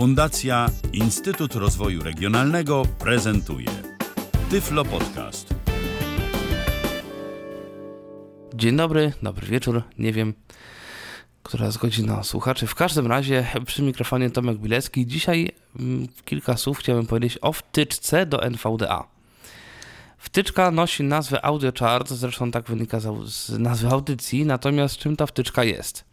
Fundacja Instytut Rozwoju Regionalnego prezentuje Tyflo Podcast. Dzień dobry, dobry wieczór, nie wiem, która jest godzina słuchaczy. W każdym razie przy mikrofonie Tomek Bilecki. Dzisiaj mm, kilka słów chciałbym powiedzieć o wtyczce do NVDA. Wtyczka nosi nazwę AudioChart, zresztą tak wynika z nazwy audycji, natomiast czym ta wtyczka jest?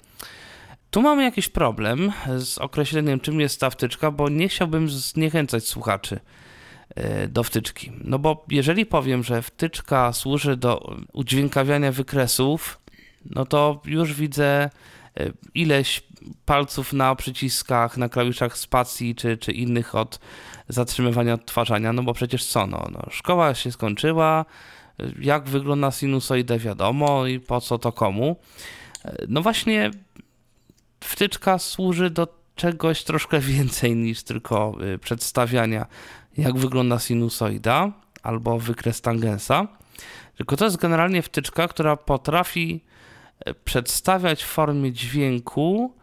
Tu mamy jakiś problem z określeniem, czym jest ta wtyczka, bo nie chciałbym zniechęcać słuchaczy e, do wtyczki. No bo jeżeli powiem, że wtyczka służy do udźwiękawiania wykresów, no to już widzę e, ileś palców na przyciskach, na klawiszach spacji czy, czy innych od zatrzymywania odtwarzania, no bo przecież co, no, no szkoła się skończyła, jak wygląda sinusoida wiadomo i po co to komu. E, no właśnie wtyczka służy do czegoś troszkę więcej niż tylko y, przedstawiania, jak wygląda sinusoida albo wykres tangensa. Tylko to jest generalnie wtyczka, która potrafi y, przedstawiać w formie dźwięku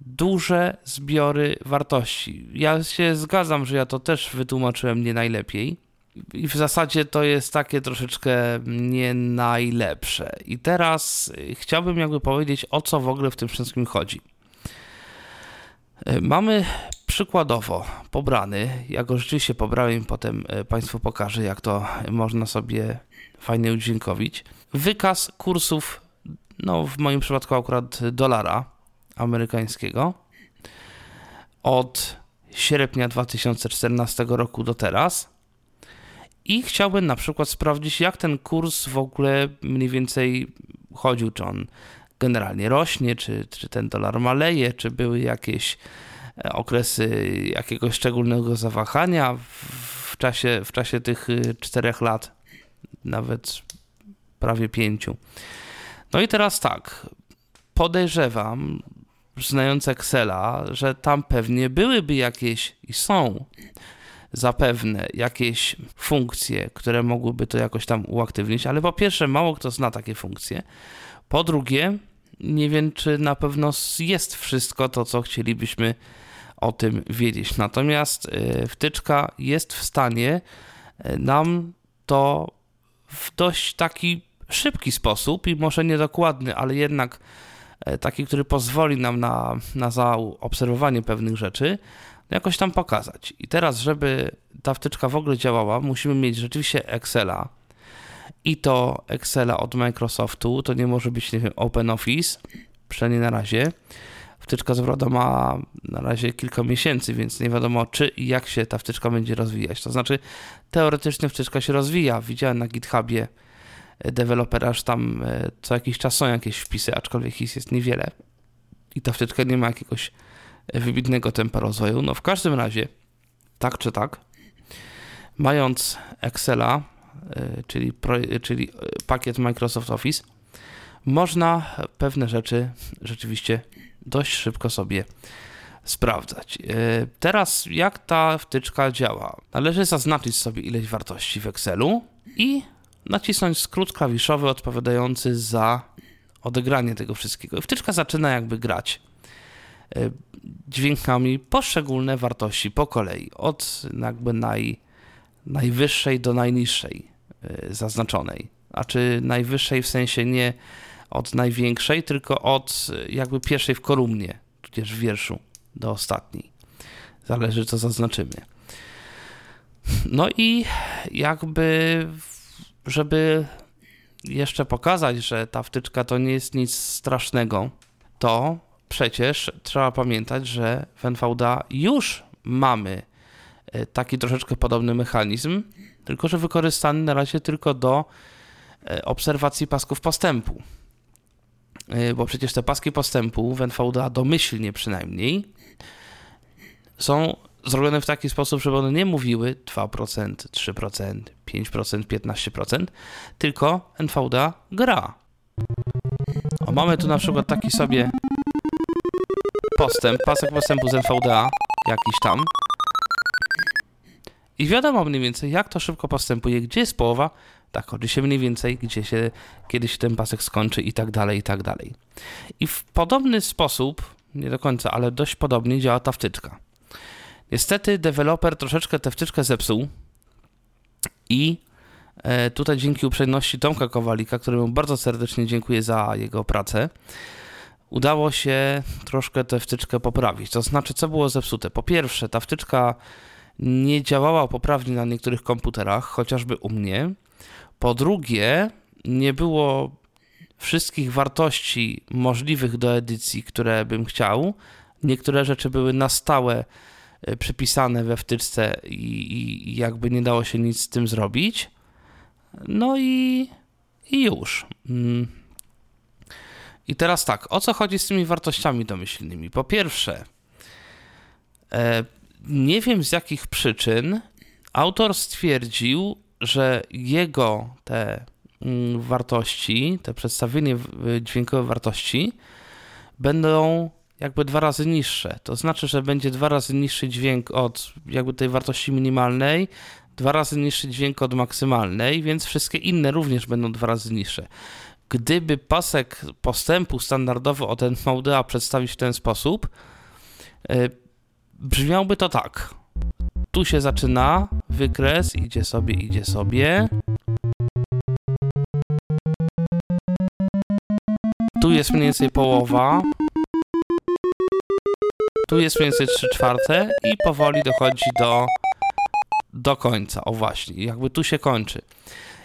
duże zbiory wartości. Ja się zgadzam, że ja to też wytłumaczyłem nie najlepiej. I w zasadzie to jest takie troszeczkę nie najlepsze. I teraz y, chciałbym jakby powiedzieć, o co w ogóle w tym wszystkim chodzi. E, mamy przykładowo pobrany, ja go rzeczywiście pobrałem, potem e, Państwu pokażę, jak to można sobie fajnie udźwiękowić. Wykaz kursów, no w moim przypadku akurat dolara amerykańskiego od sierpnia 2014 roku do teraz. I chciałbym na przykład sprawdzić, jak ten kurs w ogóle mniej więcej chodził, czy on generalnie rośnie, czy, czy ten dolar maleje, czy były jakieś e, okresy jakiegoś szczególnego zawahania w czasie, w czasie tych y, czterech lat, nawet prawie pięciu. No i teraz tak, podejrzewam, znając Excela, że tam pewnie byłyby jakieś i są zapewne jakieś funkcje, które mogłyby to jakoś tam uaktywnić, ale po pierwsze, mało kto zna takie funkcje. Po drugie, nie wiem, czy na pewno jest wszystko to, co chcielibyśmy o tym wiedzieć. Natomiast e, wtyczka jest w stanie e, nam to w dość taki szybki sposób i może niedokładny, ale jednak e, taki, który pozwoli nam na, na zaobserwowanie pewnych rzeczy, jakoś tam pokazać. I teraz, żeby ta wtyczka w ogóle działała, musimy mieć rzeczywiście Excela, i to Excela od Microsoftu, to nie może być, nie wiem, OpenOffice, przynajmniej na razie. Wtyczka z ma na razie kilka miesięcy, więc nie wiadomo, czy i jak się ta wtyczka będzie rozwijać. To znaczy, teoretycznie wtyczka się rozwija. Widziałem na GitHubie dewelopera, że tam e, co jakiś czas są jakieś wpisy, aczkolwiek ich jest niewiele. I ta wtyczka nie ma jakiegoś wybitnego tempa rozwoju. No w każdym razie, tak czy tak, mając Excela, czyli, czyli e, pakiet Microsoft Office, można pewne rzeczy rzeczywiście dość szybko sobie sprawdzać. Teraz jak ta wtyczka działa? Należy zaznaczyć sobie ileś wartości w Excelu i nacisnąć skrót klawiszowy odpowiadający za odegranie tego wszystkiego. Wtyczka zaczyna jakby grać dźwiękami poszczególne wartości po kolei, od jakby naj, najwyższej do najniższej. Y, zaznaczonej. A czy najwyższej w sensie nie od największej, tylko od y, jakby pierwszej w kolumnie, tudzież w wierszu do ostatniej. Zależy, co zaznaczymy. No i jakby, żeby jeszcze pokazać, że ta wtyczka to nie jest nic strasznego, to przecież trzeba pamiętać, że w NVDA już mamy taki troszeczkę podobny mechanizm, tylko że wykorzystany na razie tylko do e, obserwacji pasków postępu. E, bo przecież te paski postępu w NVDA domyślnie przynajmniej są zrobione w taki sposób, żeby one nie mówiły 2%, 3%, 5%, 15%, tylko NVDA gra. O, mamy tu na przykład taki sobie postęp, pasek postępu z NVDA, jakiś tam, i wiadomo mniej więcej, jak to szybko postępuje, gdzie jest połowa, tak chodzi się mniej więcej, gdzie się, kiedy się ten pasek skończy i tak dalej, i tak dalej. I w podobny sposób, nie do końca, ale dość podobnie działa ta wtyczka. Niestety deweloper troszeczkę tę wtyczkę zepsuł i e, tutaj dzięki uprzejmości Tomka Kowalika, któremu bardzo serdecznie dziękuję za jego pracę, udało się troszkę tę wtyczkę poprawić. To znaczy, co było zepsute? Po pierwsze, ta wtyczka nie działała poprawnie na niektórych komputerach, chociażby u mnie. Po drugie, nie było wszystkich wartości możliwych do edycji, które bym chciał. Niektóre rzeczy były na stałe e, przypisane we wtyczce i, i jakby nie dało się nic z tym zrobić. No i, i już. Mm. I teraz tak, o co chodzi z tymi wartościami domyślnymi? Po pierwsze, e, nie wiem z jakich przyczyn autor stwierdził, że jego te mm, wartości, te przedstawienie dźwiękowe wartości będą jakby dwa razy niższe. To znaczy, że będzie dwa razy niższy dźwięk od jakby tej wartości minimalnej, dwa razy niższy dźwięk od maksymalnej, więc wszystkie inne również będą dwa razy niższe. Gdyby pasek postępu standardowo od NVDA przedstawić w ten sposób, e, brzmiałby to tak. Tu się zaczyna wykres, idzie sobie, idzie sobie. Tu jest mniej więcej połowa. Tu jest mniej więcej 3 czwarte i powoli dochodzi do, do końca. O właśnie, jakby tu się kończy.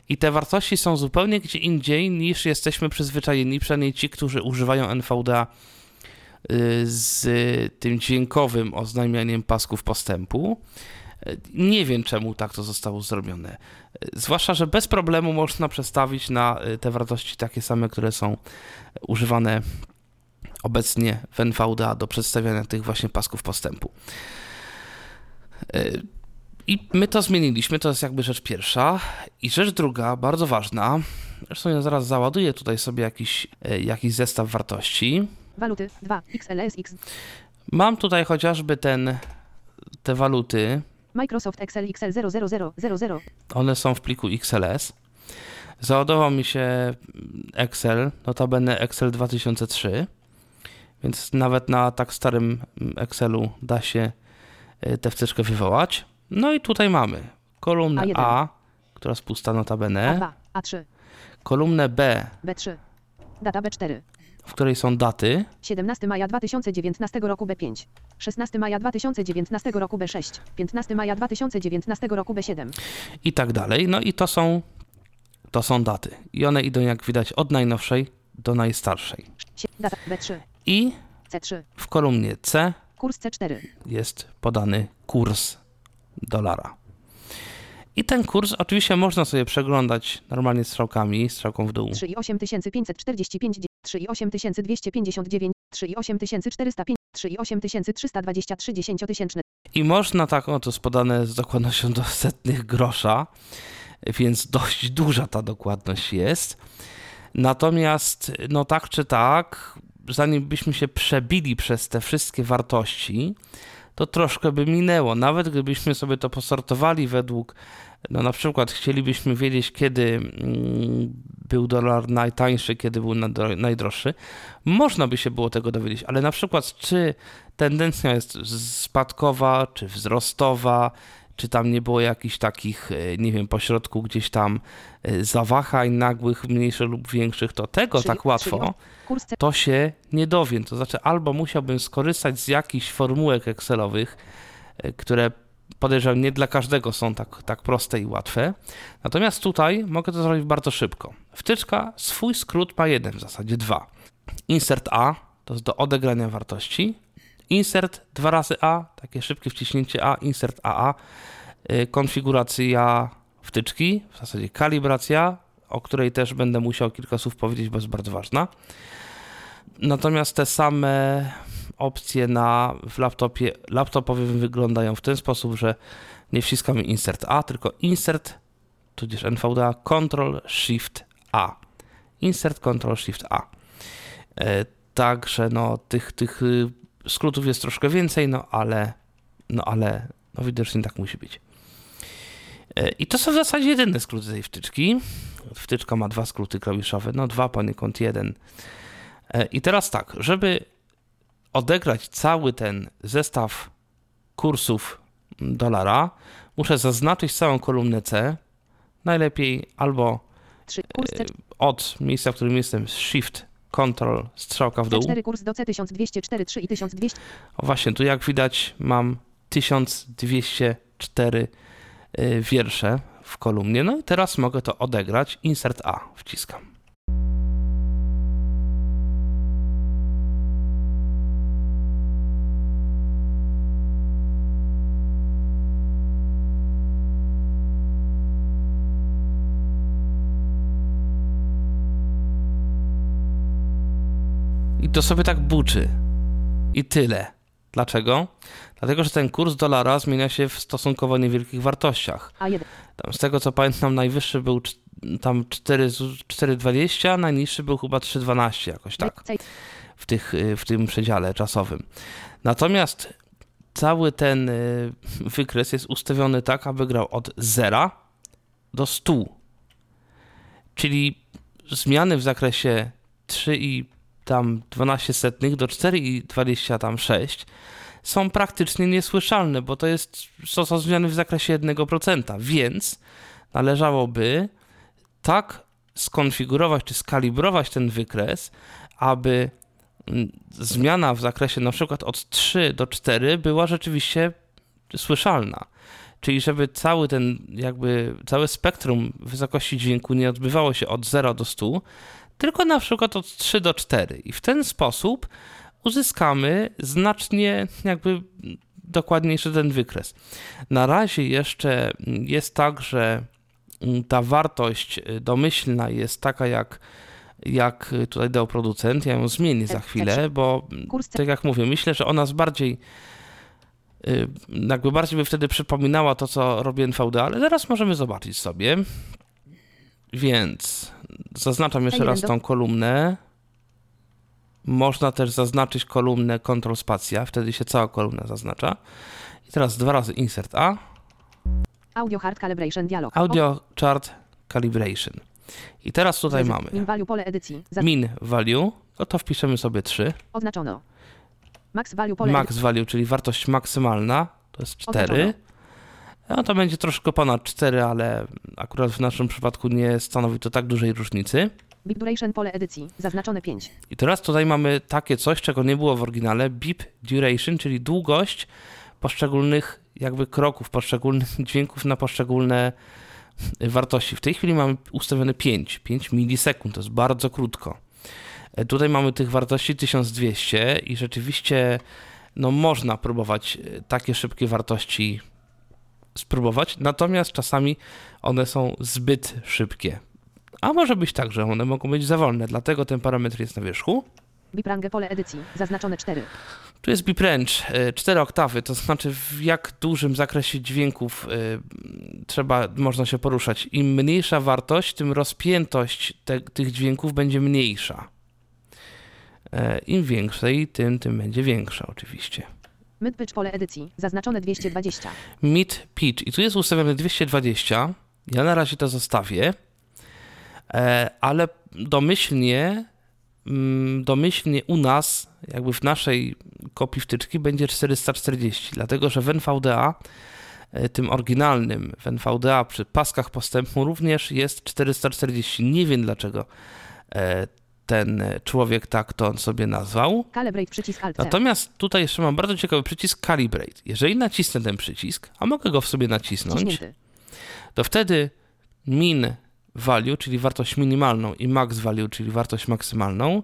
I te wartości są zupełnie gdzie indziej niż jesteśmy przyzwyczajeni, przynajmniej ci, którzy używają NVDA z tym dźwiękowym oznajmianiem pasków postępu. Nie wiem, czemu tak to zostało zrobione. Zwłaszcza, że bez problemu można przestawić na te wartości takie same, które są używane obecnie w NVDA do przedstawiania tych właśnie pasków postępu. I my to zmieniliśmy, to jest jakby rzecz pierwsza. I rzecz druga, bardzo ważna, zresztą ja zaraz załaduję tutaj sobie jakiś, y, jakiś zestaw wartości. Waluty 2 XLSX. Mam tutaj chociażby ten, te waluty, Microsoft Excel XL 00000. one są w pliku XLS. Załadował mi się Excel, notabene Excel 2003, więc nawet na tak starym Excelu da się y, tę wtyczkę wywołać. No i tutaj mamy kolumnę A1. A, która jest pusta notabene, A2, A3, kolumnę B, B3. Data B4. W której są daty, 17 maja 2019 roku B5. 16 maja 2019 roku B6. 15 maja 2019 roku B7. i tak dalej. No i to są, to są daty. I one idą, jak widać, od najnowszej do najstarszej. Data B3. I C3. w kolumnie C Kurs C4. jest podany kurs dolara. I ten kurs oczywiście można sobie przeglądać normalnie strzałkami, strzałką w dół. 3 i 8545, 3 i 8259, 3 i 8405, 3 i 8323 dziesięciotysięczne. I można tak, o to jest podane z dokładnością do setnych grosza, więc dość duża ta dokładność jest. Natomiast, no tak czy tak, zanim byśmy się przebili przez te wszystkie wartości, to troszkę by minęło. Nawet gdybyśmy sobie to posortowali według, no na przykład chcielibyśmy wiedzieć, kiedy mm, był dolar najtańszy, kiedy był najdroższy, można by się było tego dowiedzieć, ale na przykład czy tendencja jest spadkowa, czy wzrostowa, czy tam nie było jakichś takich, e, nie wiem, pośrodku gdzieś tam e, zawahań nagłych, mniejszych lub większych, to tego Trzy- tak łatwo to się nie dowiem. To znaczy, albo musiałbym skorzystać z jakichś formułek Excelowych, e, które podejrzewam nie dla każdego są tak, tak proste i łatwe. Natomiast tutaj mogę to zrobić bardzo szybko. Wtyczka swój skrót ma jeden, w zasadzie dwa. Insert A to jest do odegrania wartości. Insert dwa razy A, takie szybkie wciśnięcie A, insert AA, y, konfiguracja wtyczki, w zasadzie kalibracja, o której też będę musiał kilka słów powiedzieć, bo jest bardzo ważna. Natomiast te same opcje na, w laptopie laptopowym wyglądają w ten sposób, że nie wciskamy insert A, tylko insert, tudzież NVDA, Ctrl Shift A. Insert Ctrl Shift A. E, Także no, tych, tych y, skrótów jest troszkę więcej, no ale, no ale no widocznie tak musi być. E, I to są w zasadzie jedyne skróty tej wtyczki. Wtyczka ma dwa skróty klawiszowe, no dwa poniekąd jeden. E, I teraz tak, żeby odegrać cały ten zestaw kursów dolara, muszę zaznaczyć całą kolumnę C. Najlepiej albo 3. Kurs C. od miejsca, w którym jestem, Shift, Ctrl, strzałka w dół. C4 kurs do C1204 3 i 1200. O właśnie, tu jak widać mam 1204 y, wiersze w kolumnie. No i teraz mogę to odegrać. Insert A wciskam. I to sobie tak buczy. I tyle. Dlaczego? Dlatego, że ten kurs dolara zmienia się w stosunkowo niewielkich wartościach. A1. Tam, z tego co pamiętam, najwyższy był tam 4 z- 4,20, najniższy był chyba 3,12 jakoś tak w, tych, y, w tym przedziale czasowym. Natomiast cały ten y, wykres jest ustawiony tak, aby grał od 0 do 100. Czyli zmiany w zakresie 3 i tam 12 setnych do 4 i 20 tam 6 są praktycznie niesłyszalne, bo to jest są zmiany w zakresie 1%, więc należałoby tak skonfigurować czy skalibrować ten wykres, aby mm, zmiana w zakresie na przykład od 3 do 4 była rzeczywiście słyszalna. Czyli żeby cały ten, jakby całe spektrum wysokości dźwięku nie odbywało się od 0 do 100, tylko na przykład od 3 do 4. I w ten sposób uzyskamy znacznie jakby dokładniejszy ten wykres. Na razie jeszcze jest tak, że ta wartość domyślna jest taka, jak, jak tutaj dał producent. Ja ją zmienię za chwilę, bo mm, Kurs C. tak jak mówię, myślę, że ona jest bardziej y, jakby bardziej by wtedy przypominała to, co robi NVDA, ale zaraz możemy zobaczyć sobie. Więc zaznaczam jeszcze raz tą kolumnę. Można też zaznaczyć kolumnę Ctrl Spacja, wtedy się cała kolumna zaznacza. I teraz dwa razy Insert A, Audio hard calibration dialog. Audio Chart Calibration. I teraz tutaj mamy Min value pole edycji. Zaz- min value, no to wpiszemy sobie 3. Oznaczono. Max value pole Max value, czyli wartość maksymalna, to jest 4. Oznaczono. No to będzie troszkę ponad 4, ale akurat w naszym przypadku nie stanowi to tak dużej różnicy. Bip duration pole edycji. Zaznaczone 5. I teraz tutaj mamy takie coś, czego nie było w oryginale, beep duration, czyli długość poszczególnych jakby kroków, poszczególnych dźwięków na poszczególne wartości. W tej chwili mamy ustawione 5, 5 milisekund, to jest bardzo krótko. E, Tutaj mamy tych wartości 1200 i rzeczywiście no można próbować e, takie szybkie wartości spróbować, natomiast czasami one są zbyt szybkie. A może być tak, że one mogą być za wolne, dlatego ten parametr jest na wierzchu. Bip range pole edycji. Zaznaczone 4. Tu jest bip range, 4 oktawy, to znaczy w jak dużym zakresie dźwięków y, trzeba, można się poruszać. Im mniejsza wartość, tym rozpiętość te, tych dźwięków będzie mniejsza. E, Im większej, tym, tym będzie większa oczywiście. Mid pitch pole edycji. Zaznaczone 220. Mid pitch i tu jest ustawione 220. Ja na razie to zostawię, e, ale domyślnie, mm, domyślnie u nas, jakby w naszej kopii wtyczki będzie 440, dlatego że w NVDA, e, tym oryginalnym w NVDA przy paskach postępu również jest 440. Nie wiem dlaczego e, ten człowiek tak to on sobie nazwał. Calibrate przycisk alt. Natomiast tutaj jeszcze mam bardzo ciekawy przycisk Calibrate. Jeżeli nacisnę ten przycisk, a mogę go w sobie nacisnąć, Ciśnięty. to wtedy min value, czyli wartość minimalną i max value, czyli wartość maksymalną,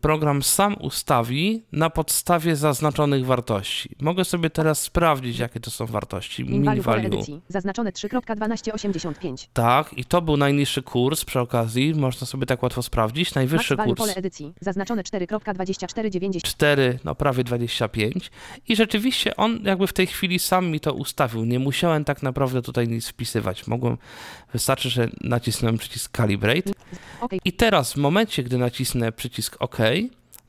program sam ustawi na podstawie zaznaczonych wartości. Mogę sobie teraz sprawdzić, jakie to są wartości. Min value. Zaznaczone 3.1285. Tak, i to był najniższy kurs przy okazji, można sobie tak łatwo sprawdzić. Najwyższy kurs pole edycji. Zaznaczone 4.2490. 4, no prawie 25 i rzeczywiście on jakby w tej chwili sam mi to ustawił. Nie musiałem tak naprawdę tutaj nic wpisywać. Mogłem, wystarczy, że nacisnąłem przycisk Calibrate OK. i teraz w momencie, gdy nacisnę przycisk OK,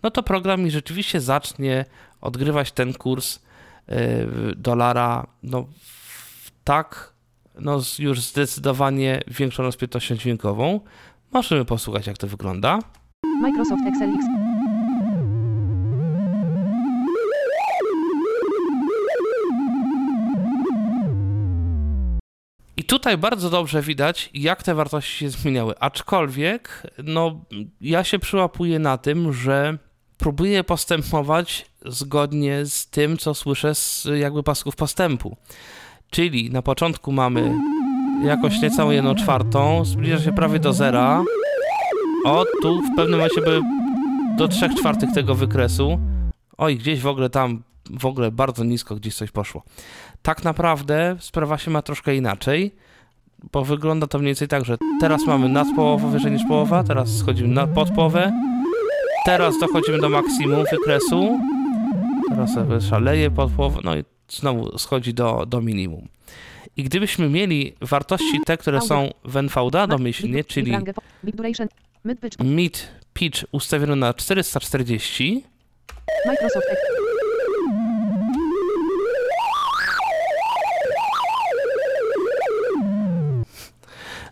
no to program mi rzeczywiście zacznie odgrywać ten kurs yy, dolara no tak no już zdecydowanie większą rozpiętością dźwiękową. Możemy posłuchać jak to wygląda. Microsoft Excel X. tutaj bardzo dobrze widać, jak te wartości się zmieniały. Aczkolwiek, no, ja się przyłapuję na tym, że próbuję postępować zgodnie z tym, co słyszę z jakby pasków postępu. Czyli na początku mamy jakoś niecałą jedną czwartą, zbliża się prawie do zera. O, tu w pewnym momencie by do trzech czwartych tego wykresu. Oj, gdzieś w ogóle tam, w ogóle bardzo nisko gdzieś coś poszło. Tak naprawdę sprawa się ma troszkę inaczej, bo wygląda to mniej więcej tak, że teraz mamy nad połowę wyżej niż połowa, teraz schodzimy na, pod połowę, teraz dochodzimy do maksimum wykresu, teraz szaleje pod połowę, no i znowu schodzi do, do minimum. I gdybyśmy mieli wartości te, które są w NVDA domyślnie, czyli mid pitch ustawiony na 440, Microsoft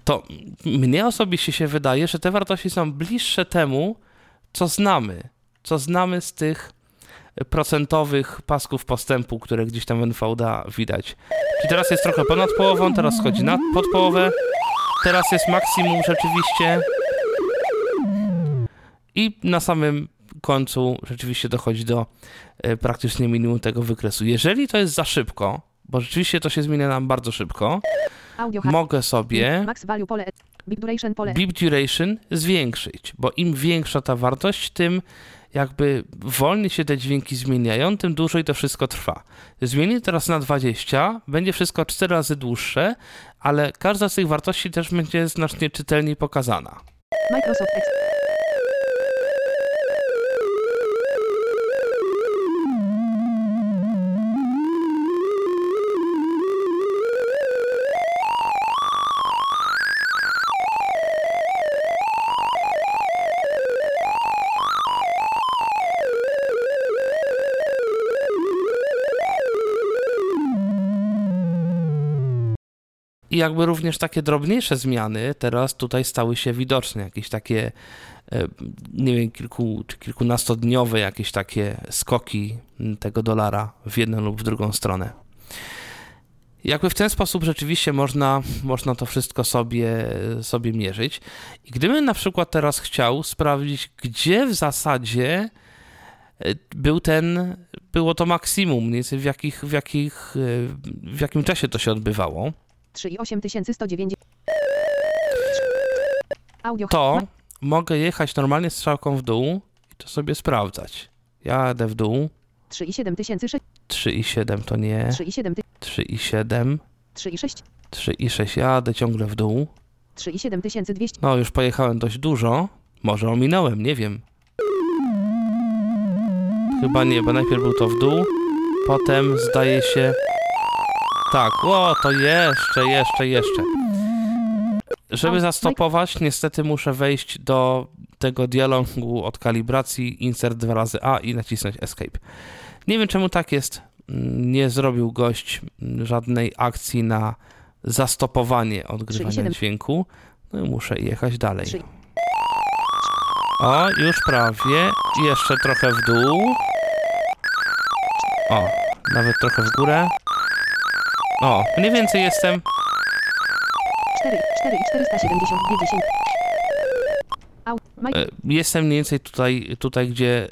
to mnie osobiście się wydaje, że te wartości są bliższe temu, co znamy, co znamy z tych procentowych pasków postępu, które gdzieś tam w NVDA widać. Czyli teraz jest trochę ponad połową, teraz schodzi na, pod połowę, teraz jest maksimum rzeczywiście i na samym końcu rzeczywiście dochodzi do e, praktycznie minimum tego wykresu. Jeżeli to jest za szybko, bo rzeczywiście to się zmienia nam bardzo szybko. Mogę sobie. Bit duration zwiększyć, bo im większa ta wartość, tym jakby wolniej się te dźwięki zmieniają, tym dłużej to wszystko trwa. Zmienię teraz na 20, będzie wszystko 4 razy dłuższe, ale każda z tych wartości też będzie znacznie czytelniej pokazana. Microsoft Edge. I jakby również takie drobniejsze zmiany teraz tutaj stały się widoczne, jakieś takie, e, nie wiem, kilku czy kilkunastodniowe jakieś takie skoki tego dolara w jedną lub w drugą stronę. Jakby w ten sposób rzeczywiście można, można to wszystko sobie, sobie mierzyć. I gdybym na przykład teraz chciał sprawdzić, gdzie w zasadzie e, był ten, było to maksimum, mniej więcej w, jakich, w, jakich, e, w jakim czasie to się odbywało, 3 i 8190. Audio to mogę jechać normalnie strzałką w dół i to sobie sprawdzać. Jadę w dół, 3 i 7006. 3 i 7 to nie, 3 i 7. 3 i 7, 3 i 6. 3 i 6 jadę ciągle w dół. 3 i 7200. No już pojechałem dość dużo, może ominąłem, nie wiem. Chyba nie, bo najpierw był to w dół, potem zdaje się... Tak, o, to jeszcze, jeszcze, jeszcze. Żeby zastopować, niestety muszę wejść do tego dialogu od kalibracji, insert dwa razy A i nacisnąć escape. Nie wiem czemu tak jest. Nie zrobił gość żadnej akcji na zastopowanie odgrywania 37. dźwięku. No i muszę jechać dalej. O, już prawie. Jeszcze trochę w dół. O, nawet trochę w górę. O, mniej więcej jestem 4, 4 i 470. 50. Au. Maj. E, Jestem mniej więcej tutaj, tutaj gdzie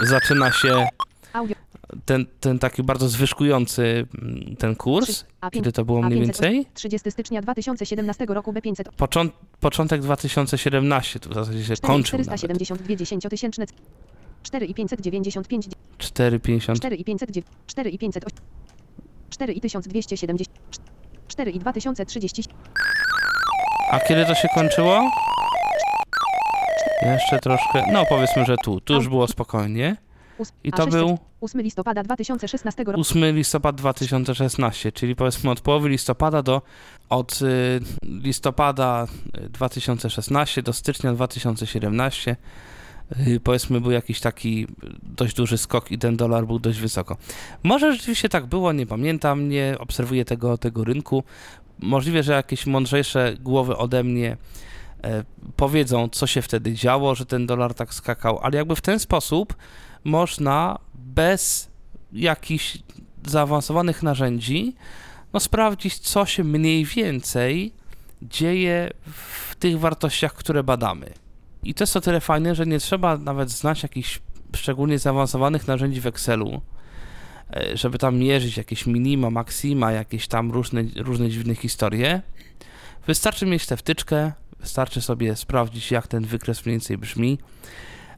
zaczyna się Audio. ten, ten taki bardzo zwyżkujący mm, ten kurs. A 5. Kiedy to było mniej A508. więcej? 30 stycznia 2017 roku B500. Począ początek 2017, to w zasadzie się 4 i kończył nawet. 472 dziesięciotysięczne. 4 i 595. 4,50. 4 i 500. 4 i 500. 4 i 1270. 4 i 2030. A kiedy to się kończyło? Jeszcze troszkę, no powiedzmy, że tu, tu już było spokojnie. I to 600. był 8 listopada 2016 roku. 8 listopad 2016, czyli powiedzmy od połowy listopada do od y, listopada y, 2016 do stycznia 2017 y, powiedzmy był jakiś taki dość duży skok i ten dolar był dość wysoko. Może rzeczywiście tak było, nie pamiętam, nie obserwuję tego, tego rynku. Możliwe, że jakieś mądrzejsze głowy ode mnie e, powiedzą, co się wtedy działo, że ten dolar tak skakał, ale jakby w ten sposób można bez jakichś zaawansowanych narzędzi no, sprawdzić, co się mniej więcej dzieje w tych wartościach, które badamy. I to jest o tyle fajne, że nie trzeba nawet znać jakichś szczególnie zaawansowanych narzędzi w Excelu, e, żeby tam mierzyć jakieś minima, maksima, jakieś tam różne, różne dziwne historie. Wystarczy mieć tę wtyczkę, wystarczy sobie sprawdzić, jak ten wykres mniej więcej brzmi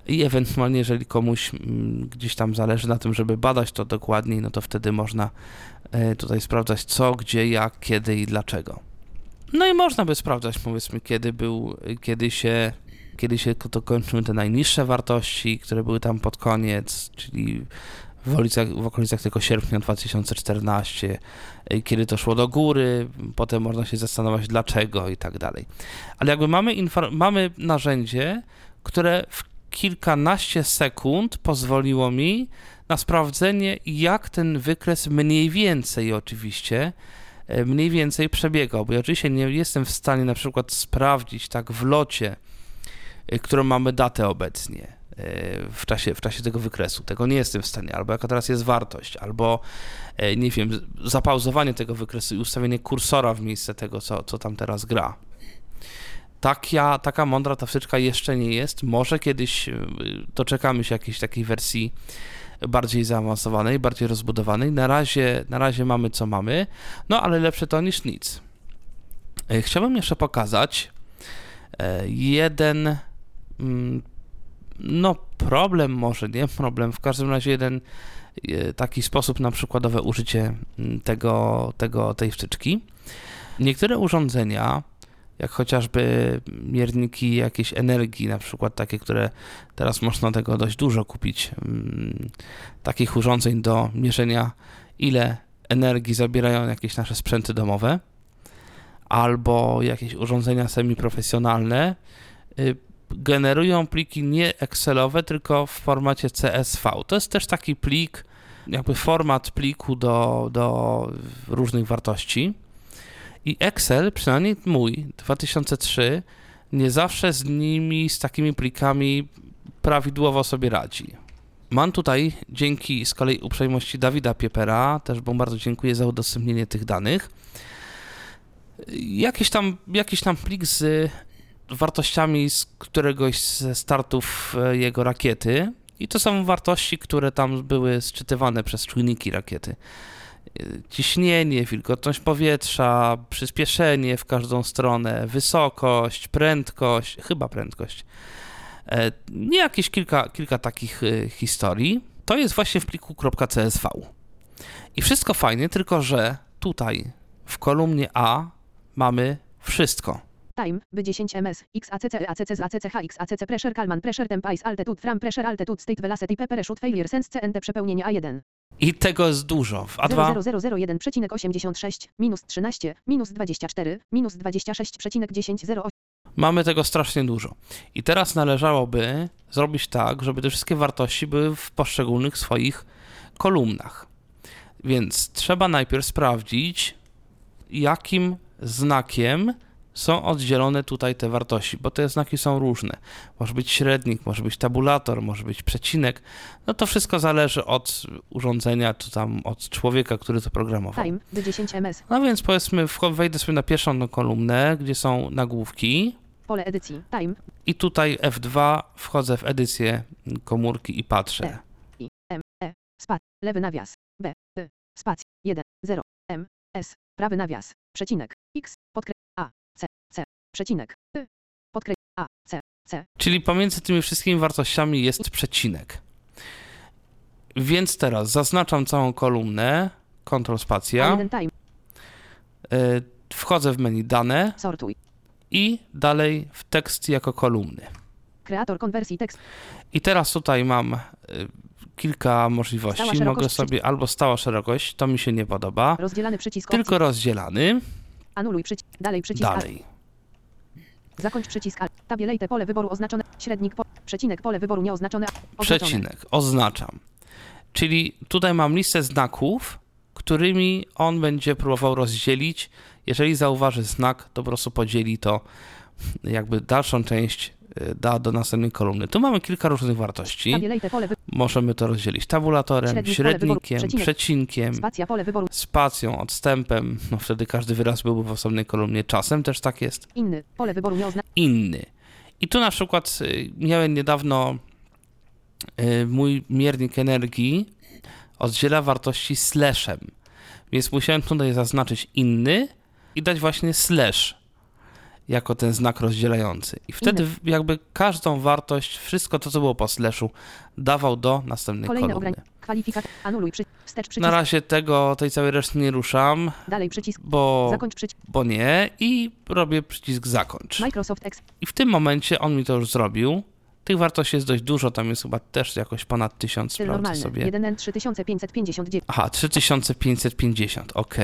i ewentualnie, jeżeli komuś mm, gdzieś tam zależy na tym, żeby badać to dokładniej, no to wtedy można e, tutaj sprawdzać co, gdzie, jak, kiedy i dlaczego. No i można by sprawdzać, powiedzmy, kiedy był, kiedy się, kiedy się to kończyły te najniższe wartości, które były tam pod koniec, czyli w okolicach, w okolicach tego sierpnia 2014, kiedy to szło do góry, potem można się zastanawiać dlaczego i tak dalej. Ale jakby mamy, mamy narzędzie, które w kilkanaście sekund pozwoliło mi na sprawdzenie, jak ten wykres mniej więcej oczywiście E, mniej więcej przebiegał, bo ja oczywiście nie jestem w stanie na przykład sprawdzić tak w locie, którą mamy datę obecnie e, w czasie, w czasie tego wykresu. Tego nie jestem w stanie, albo jaka teraz jest wartość, albo nie wiem, zapauzowanie tego wykresu i ustawienie kursora w miejsce tego, co, co tam teraz gra. Taka, taka mądra ta jeszcze nie jest. Może kiedyś doczekamy się jakiejś takiej wersji bardziej zaawansowanej, bardziej rozbudowanej. Na razie, na razie mamy co mamy, no ale lepsze to niż nic. Chciałbym jeszcze pokazać jeden no problem może, nie problem, w każdym razie jeden e, taki sposób na przykładowe użycie mm, tego, tego, tej wtyczki. Niektóre urządzenia jak chociażby mierniki jakiejś energii, na przykład takie, które teraz można tego dość dużo kupić, mm, takich urządzeń do mierzenia, ile energii zabierają jakieś nasze sprzęty domowe, albo jakieś urządzenia semiprofesjonalne, y, generują pliki nie Excelowe, tylko w formacie CSV. To jest też taki plik, jakby format pliku do, do różnych wartości i Excel, przynajmniej mój, 2003, nie zawsze z nimi, z takimi plikami prawidłowo sobie radzi. Mam tutaj, dzięki z kolei uprzejmości Dawida Piepera, też mu bardzo dziękuję za udostępnienie tych danych, jakiś tam, jakiś tam plik z wartościami z któregoś ze startów e, jego rakiety. I to są wartości, które tam były sczytywane przez czujniki rakiety ciśnienie, wilgotność powietrza, przyspieszenie w każdą stronę, wysokość, prędkość, chyba prędkość. E, nie jakieś kilka, kilka takich e, historii. To jest właśnie w pliku .csv. I wszystko fajnie, tylko że tutaj w kolumnie A mamy wszystko. Time, B10 ms, XACC, ACC z ACCH, XACC pressure, Kalman pressure, temp, ice, altitude, from pressure, altitude, state, velocity, p, shoot, failure, sense, CNT, przepełnienie A1. I tego jest dużo. W A2 0001,86, minus 13, minus 24, minus 26,1008. mamy tego strasznie dużo. I teraz należałoby zrobić tak, żeby te wszystkie wartości były w poszczególnych swoich kolumnach. Więc trzeba najpierw sprawdzić, jakim znakiem są oddzielone tutaj te wartości, bo te znaki są różne. Może być średnik, może być tabulator, może być przecinek. No to wszystko zależy od urządzenia, czy tam od człowieka, który to programował. Time, 10 ms. No więc powiedzmy, wejdę sobie na pierwszą kolumnę, gdzie są nagłówki. Pole edycji, time. I tutaj F2 wchodzę w edycję komórki i patrzę. E, I, M, E, spac, lewy nawias, B, Y, spac, 1, 0, M, S, prawy nawias, przecinek, X, podkreślenie przecinek, y, a, c, c. Czyli pomiędzy tymi wszystkimi wartościami jest przecinek. Więc teraz zaznaczam całą kolumnę, Ctrl spacja. Y, wchodzę w menu dane Sortuj. i dalej w tekst jako kolumny. Kreator konwersji tekst. I teraz tutaj mam y, kilka możliwości. Mogę sobie albo stała szerokość, to mi się nie podoba. Rozdzielany przycisk. Tylko rozdzielany. Anuluj przycisk. Dalej przycisk. Dalej. Zakończ przycisk Alt. Tabie lejte pole wyboru oznaczone. Średnik po, przecinek pole wyboru nieoznaczone. Oznaczone. Przecinek. Oznaczam. Czyli tutaj mam listę znaków, którymi on będzie próbował rozdzielić. Jeżeli zauważy znak, to po prostu podzieli to jakby dalszą część da do następnej kolumny. Tu mamy kilka różnych wartości. Możemy to rozdzielić tabulatorem, średnikiem, przecinkiem, spacją, odstępem. No wtedy każdy wyraz byłby w osobnej kolumnie. Czasem też tak jest. Inny. Pole wyboru nie. Inny. I tu na przykład y, miałem niedawno y, mój miernik energii oddziela wartości slashem. Więc musiałem tutaj zaznaczyć inny i dać właśnie slash jako ten znak rozdzielający. I wtedy Inny. w- jakby każdą wartość, wszystko to, co było po slashu, dawał do następnej Kolejne kolumny. Kwalifikat. Anuluj przy... Wstecz przycisk. Na razie tego, tej całej reszty nie ruszam, Dalej przycisk. bo, Zakończ przycisk. bo nie i robię przycisk zakończ. Microsoft Ex. I w tym momencie on mi to już zrobił. Tych wartości jest dość dużo, tam jest chyba też jakoś ponad 1000, Styl sprawdzę normalny. sobie. 1N 3559. Aha, 3550, ok.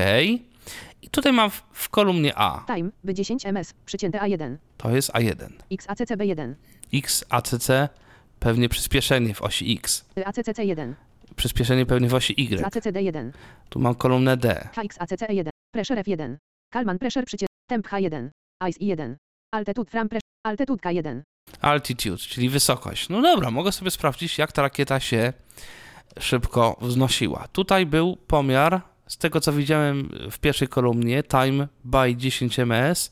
I tutaj mam w, w kolumnie A, Time. By 10 ms. Przycięte A1. to jest A1. XACCB1. X, ACC, pewnie przyspieszenie w osi X. ACCC1. Przyspieszenie pewnie w osi Y. ACCD1. Tu mam kolumnę D. HXACCE1. Pressure F1. Kalman Pressure przycisk. Temp H1. Ice I1. Altitude Fram Pressure. Altitude K1. Altitude, czyli wysokość. No dobra, mogę sobie sprawdzić, jak ta rakieta się szybko wznosiła. Tutaj był pomiar, z tego co widziałem w pierwszej kolumnie, time by 10 ms,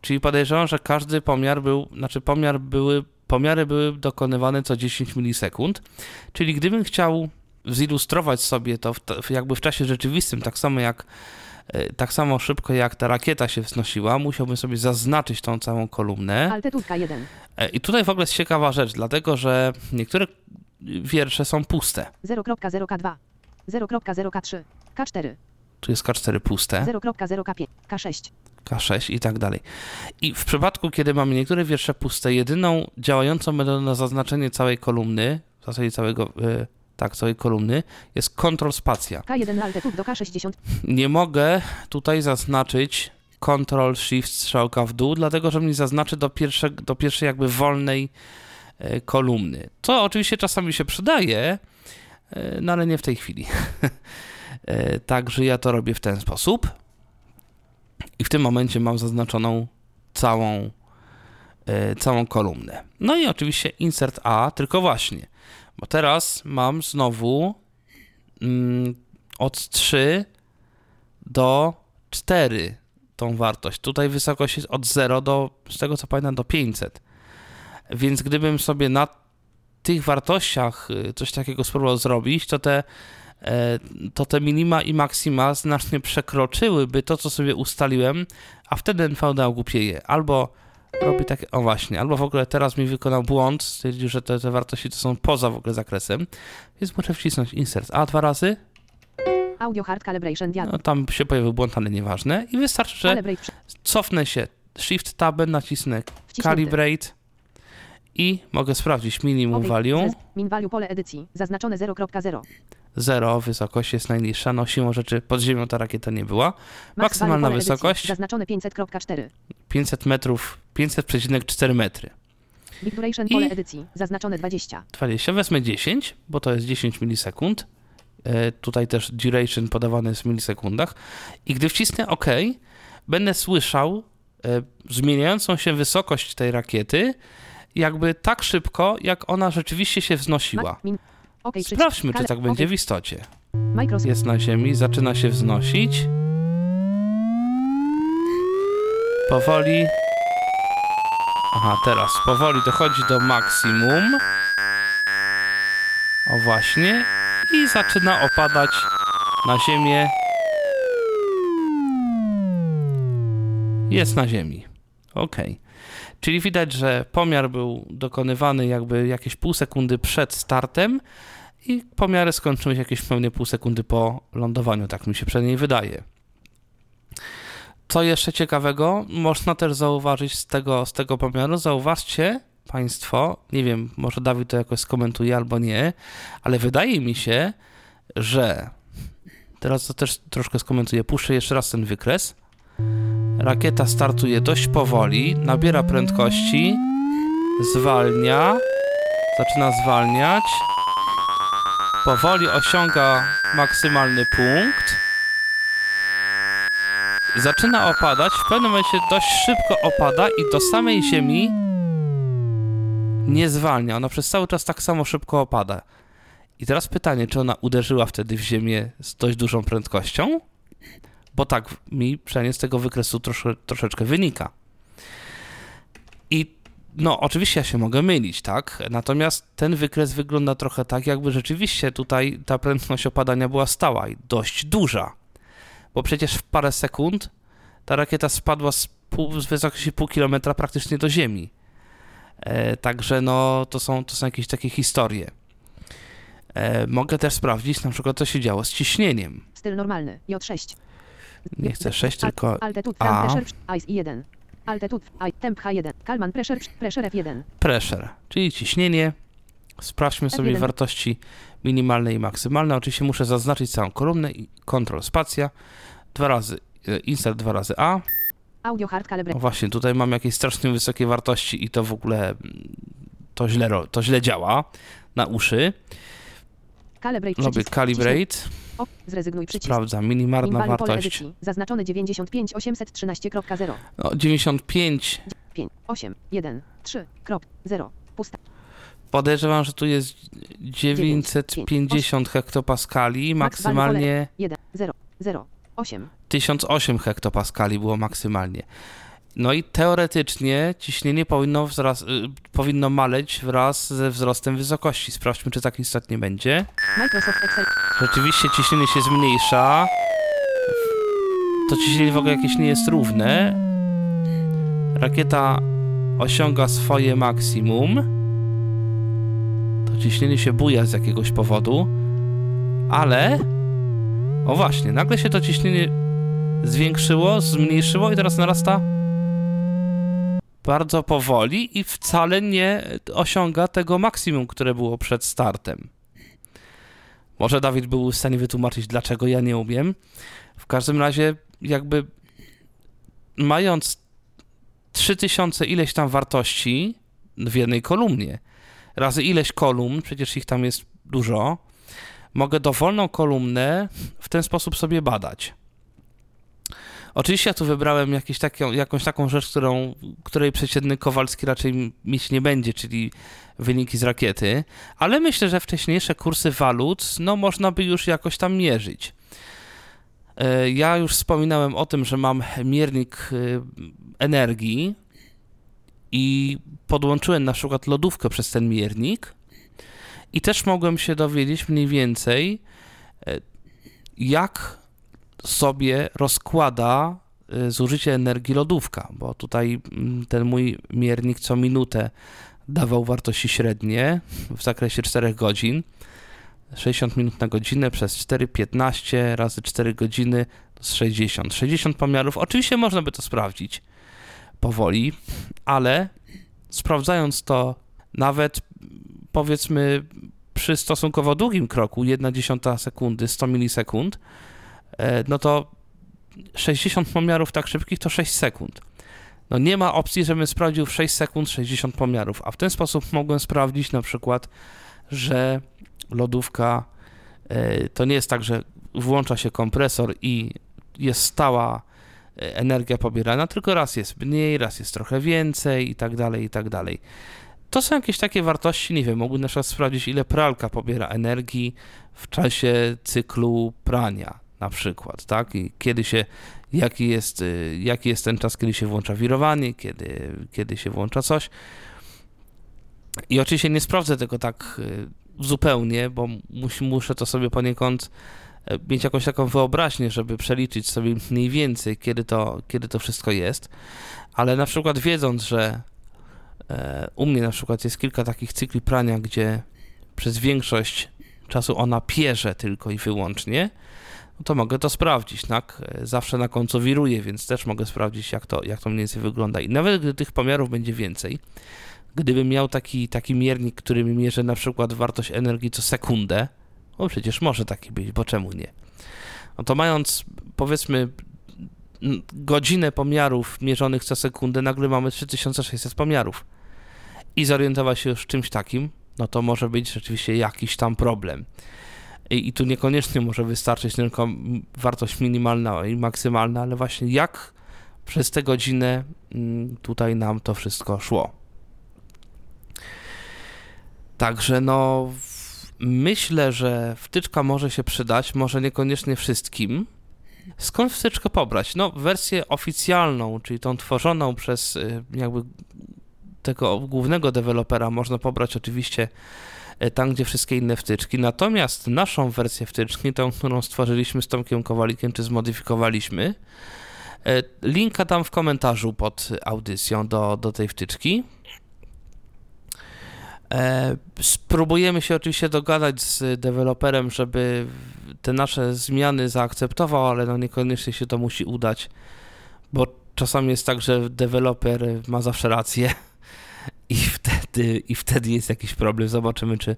czyli podejrzewam, że każdy pomiar był, znaczy pomiar były, pomiary były dokonywane co 10 milisekund, czyli gdybym chciał zilustrować sobie to w, jakby w czasie rzeczywistym, tak samo jak e, tak samo szybko jak ta rakieta się wznosiła, musiałbym sobie zaznaczyć tą całą kolumnę. Altitude K1. E, I tutaj w ogóle jest ciekawa rzecz, dlatego że niektóre wiersze są puste. 0.0K2. 0.0K3. K4. Tu jest K4 puste, 0.0K5. K6. K6 i tak dalej. I w przypadku, kiedy mamy niektóre wiersze puste, jedyną działającą metodą na zaznaczenie całej kolumny, w zasadzie całego, e, tak, całej kolumny, jest kontrol spacja. K1 altitude do K60. Nie mogę tutaj zaznaczyć Ctrl Shift strzałka w dół, dlatego że mi zaznaczy do, pierwsze, do pierwszej jakby wolnej e, kolumny. To oczywiście czasami się przydaje, e, no ale nie w tej chwili. E, Także ja to robię w ten sposób. I w tym momencie mam zaznaczoną całą, e, całą kolumnę. No i oczywiście insert A, tylko właśnie, bo teraz mam znowu mm, od 3 do 4 tą wartość. Tutaj wysokość jest od 0 do, z tego co pamiętam, do 500. Więc gdybym sobie na tych wartościach y, coś takiego spróbował zrobić, to te, to te minima i maksima znacznie przekroczyłyby to, co sobie ustaliłem, a wtedy NVDA głupieje. Albo robi takie, o właśnie, albo w ogóle teraz mi wykonał błąd, stwierdził, że te, te wartości to są poza w ogóle zakresem, więc muszę wcisnąć insert A dwa razy, Audio Hard Calibration no, tam się pojawił błąd, ale nieważne. I wystarczy, że cofnę się Shift Tabem, nacisnę. Calibrate i mogę sprawdzić minimum value. Min value pole edycji. Zaznaczone 0.0. 0, wysokość jest najniższa. No siłą rzeczy pod ziemią ta rakieta nie była. Max Maksymalna wysokość Zaznaczone 500.4. 500 metrów, 500,4 metry. Big duration pole edycji. Zaznaczone 20. 20, wezmę 10, bo to jest 10 milisekund. E, tutaj też duration podawany jest w milisekundach. I gdy wcisnę OK, będę słyszał e, zmieniającą się wysokość tej rakiety jakby tak szybko, jak ona rzeczywiście się wznosiła. Ma- min- OK. przycisk. Sprawdźmy, czy tak będzie w istocie. Jest na ziemi, zaczyna się wznosić. Powoli. Aha, teraz powoli dochodzi do maksimum. O właśnie. I zaczyna opadać na ziemię. Jest na ziemi. Ok. Czyli widać, że pomiar był dokonywany jakby jakieś pół sekundy przed startem i pomiary skończyły się jakieś pewnie pół sekundy po lądowaniu, tak mi się przynajmniej wydaje. Co jeszcze ciekawego, można też zauważyć z tego, z tego pomiaru, zauważcie Państwo, nie wiem, może Dawid to jakoś skomentuje albo nie, ale wydaje mi się, że teraz to też troszkę skomentuję, puszczę jeszcze raz ten wykres. Rakieta startuje dość powoli, nabiera prędkości, zwalnia, zaczyna zwalniać, powoli osiąga maksymalny punkt. Zaczyna opadać, w pewnym momencie dość szybko opada i do samej ziemi nie zwalnia, ona przez cały czas tak samo szybko opada. I teraz pytanie, czy ona uderzyła wtedy w ziemię z dość dużą prędkością? Bo tak mi przynajmniej z tego wykresu trosze, troszeczkę wynika. I no, oczywiście ja się mogę mylić, tak? Natomiast ten wykres wygląda trochę tak, jakby rzeczywiście tutaj ta prędkość opadania była stała i dość duża. Bo przecież w parę sekund ta rakieta spadła z, pół, z wysokości pół kilometra praktycznie do ziemi. E, także no, to są, to są jakieś takie historie. E, mogę też sprawdzić na przykład, co się działo z ciśnieniem. Styl normalny. J6. Nie chcę 6, tylko. A. Pressure. Ice 1. Altitude. Temp H1. Kalman pressure. Pressure F1. pressure, czyli ciśnienie. Sprawdźmy sobie F1. wartości minimalne i maksymalne. Oczywiście muszę zaznaczyć całą kolumnę i Ctrl spacja. Dwa razy e, insert dwa razy A. Audio hard calibrate. właśnie, tutaj mam jakieś strasznie wysokie wartości i to w ogóle mm, to źle, to źle działa na uszy. Calibrate Robię calibrate, O. Zrezygnuj przycisk. sprawdzam minimalna Minimalny pole wartość. edycji. Zaznaczony 95 813.0. No, 95. 5, 8, 1, 3, krop, 0, pusta. Podejrzewam, że tu jest 950 hektopaskali, maksymalnie 1, 0, 0, 8. 1008 hektopaskali było maksymalnie. No i teoretycznie ciśnienie powinno, wzras- y, powinno maleć wraz ze wzrostem wysokości. Sprawdźmy, czy tak istotnie będzie. Rzeczywiście ciśnienie się zmniejsza. To ciśnienie w ogóle jakieś nie jest równe. Rakieta osiąga swoje maksimum. To ciśnienie się buja z jakiegoś powodu. Ale... O właśnie, nagle się to ciśnienie zwiększyło, zmniejszyło i teraz narasta bardzo powoli i wcale nie osiąga tego maksimum, które było przed startem. Może Dawid był w stanie wytłumaczyć, dlaczego ja nie umiem. W każdym razie, jakby mając 3000 ileś tam wartości w jednej kolumnie, razy ileś kolumn, przecież ich tam jest dużo, mogę dowolną kolumnę w ten sposób sobie badać. Oczywiście ja tu wybrałem jakieś taką, jakąś taką rzecz, którą, której przeciętny Kowalski raczej mieć nie będzie, czyli wyniki z rakiety, ale myślę, że wcześniejsze kursy walut, no można by już jakoś tam mierzyć. E, Ja już wspominałem o tym, że mam miernik e, energii i podłączyłem na przykład lodówkę przez ten miernik i też mogłem się dowiedzieć mniej więcej, e, jak sobie rozkłada y, zużycie energii lodówka, bo tutaj mm, ten mój miernik co minutę dawał wartości średnie w zakresie 4 godzin. 60 minut na godzinę przez 4, 15 razy 4 godziny to jest 60. 60 pomiarów. Oczywiście można by to sprawdzić powoli, ale sprawdzając to nawet powiedzmy przy stosunkowo długim kroku, 1 dziesiąta sekundy, 100 milisekund, no to 60 pomiarów tak szybkich to 6 sekund. No nie ma opcji, żebym sprawdził w 6 sekund 60 pomiarów, a w ten sposób mogłem sprawdzić na przykład, że lodówka e, to nie jest tak, że włącza się kompresor i jest stała e, energia pobierana, tylko raz jest mniej, raz jest trochę więcej i tak dalej, i tak dalej. To są jakieś takie wartości, nie wiem, mógłbym na przykład sprawdzić, ile pralka pobiera energii w czasie cyklu prania, na przykład, tak? I kiedy się, jaki jest, y, jaki jest ten czas, kiedy się włącza wirowanie, kiedy, kiedy się włącza coś. I oczywiście nie sprawdzę tego tak y, zupełnie, bo mus, muszę to sobie poniekąd e, mieć jakąś taką wyobraźnię, żeby przeliczyć sobie mniej więcej, kiedy to, kiedy to wszystko jest. Ale na przykład wiedząc, że e, u mnie na przykład jest kilka takich cykli prania, gdzie przez większość czasu ona pierze tylko i wyłącznie, no to mogę to sprawdzić, tak? E, Zawsze na końcu wiruje, więc też mogę sprawdzić, jak to, jak to mniej więcej wygląda. I nawet gdy tych pomiarów będzie więcej, gdybym miał taki, taki miernik, który mi mierzy na przykład wartość energii co sekundę, no przecież może taki być, bo czemu nie? No to mając, powiedzmy, godzinę pomiarów mierzonych co sekundę, nagle mamy 3600 pomiarów. I zorientować się już w czymś takim, no to może być rzeczywiście jakiś tam problem. I, I tu niekoniecznie może wystarczyć tylko wartość minimalna i maksymalna, ale właśnie jak przez tę godzinę tutaj nam to wszystko szło. Także no, myślę, że wtyczka może się przydać, może niekoniecznie wszystkim. Skąd wtyczkę pobrać? No, wersję oficjalną, czyli tą tworzoną przez y, jakby tego głównego dewelopera można pobrać oczywiście tam, gdzie wszystkie inne wtyczki. Natomiast naszą wersję wtyczki, tą, którą stworzyliśmy z Tomkiem Kowalikiem, czy zmodyfikowaliśmy, y, linka dam w komentarzu pod audycją do, do tej wtyczki. E, spróbujemy się oczywiście dogadać z deweloperem, żeby te nasze zmiany zaakceptował, ale no niekoniecznie się to musi udać, bo czasami jest tak, że deweloper ma zawsze rację i wtedy jest jakiś problem. Zobaczymy, czy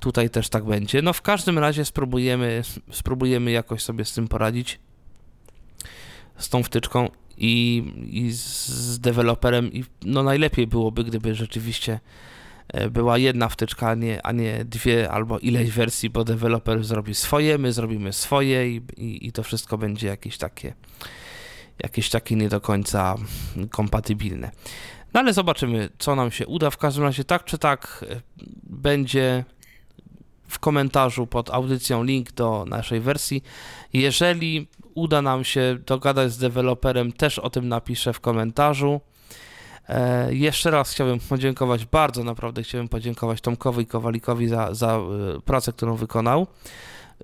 tutaj też tak będzie. No w każdym razie spróbujemy, spróbujemy jakoś sobie z tym poradzić, z tą wtyczką i, i z deweloperem i no najlepiej byłoby, gdyby rzeczywiście E, była jedna wtyczka, a nie, a nie dwie albo ileś wersji, bo deweloper zrobi swoje, my zrobimy swoje i, i, i to wszystko będzie jakieś takie, jakieś takie nie do końca kompatybilne. No ale zobaczymy, co nam się uda. W każdym razie tak czy tak e, będzie w komentarzu pod audycją link do naszej wersji. Jeżeli uda nam się dogadać z deweloperem, też o tym napiszę w komentarzu. E, jeszcze raz chciałbym podziękować, bardzo naprawdę chciałbym podziękować Tomkowi Kowalikowi za, za e, pracę, którą wykonał.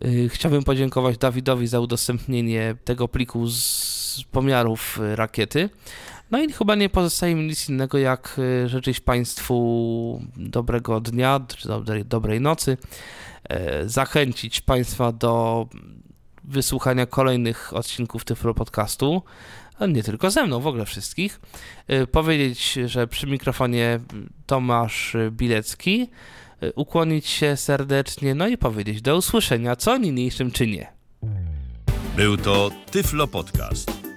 E, chciałbym podziękować Dawidowi za udostępnienie tego pliku z pomiarów rakiety. No i chyba nie pozostaje mi nic innego, jak życzyć Państwu dobrego dnia, czy dobrej, dobrej nocy, zachęcić Państwa do wysłuchania kolejnych odcinków Tyflo Podcastu nie tylko ze mną, w ogóle wszystkich, y, powiedzieć, że przy mikrofonie Tomasz Bilecki, y, ukłonić się serdecznie, no i powiedzieć do usłyszenia, co niniejszym czynię. Był to Tyflo Podcast.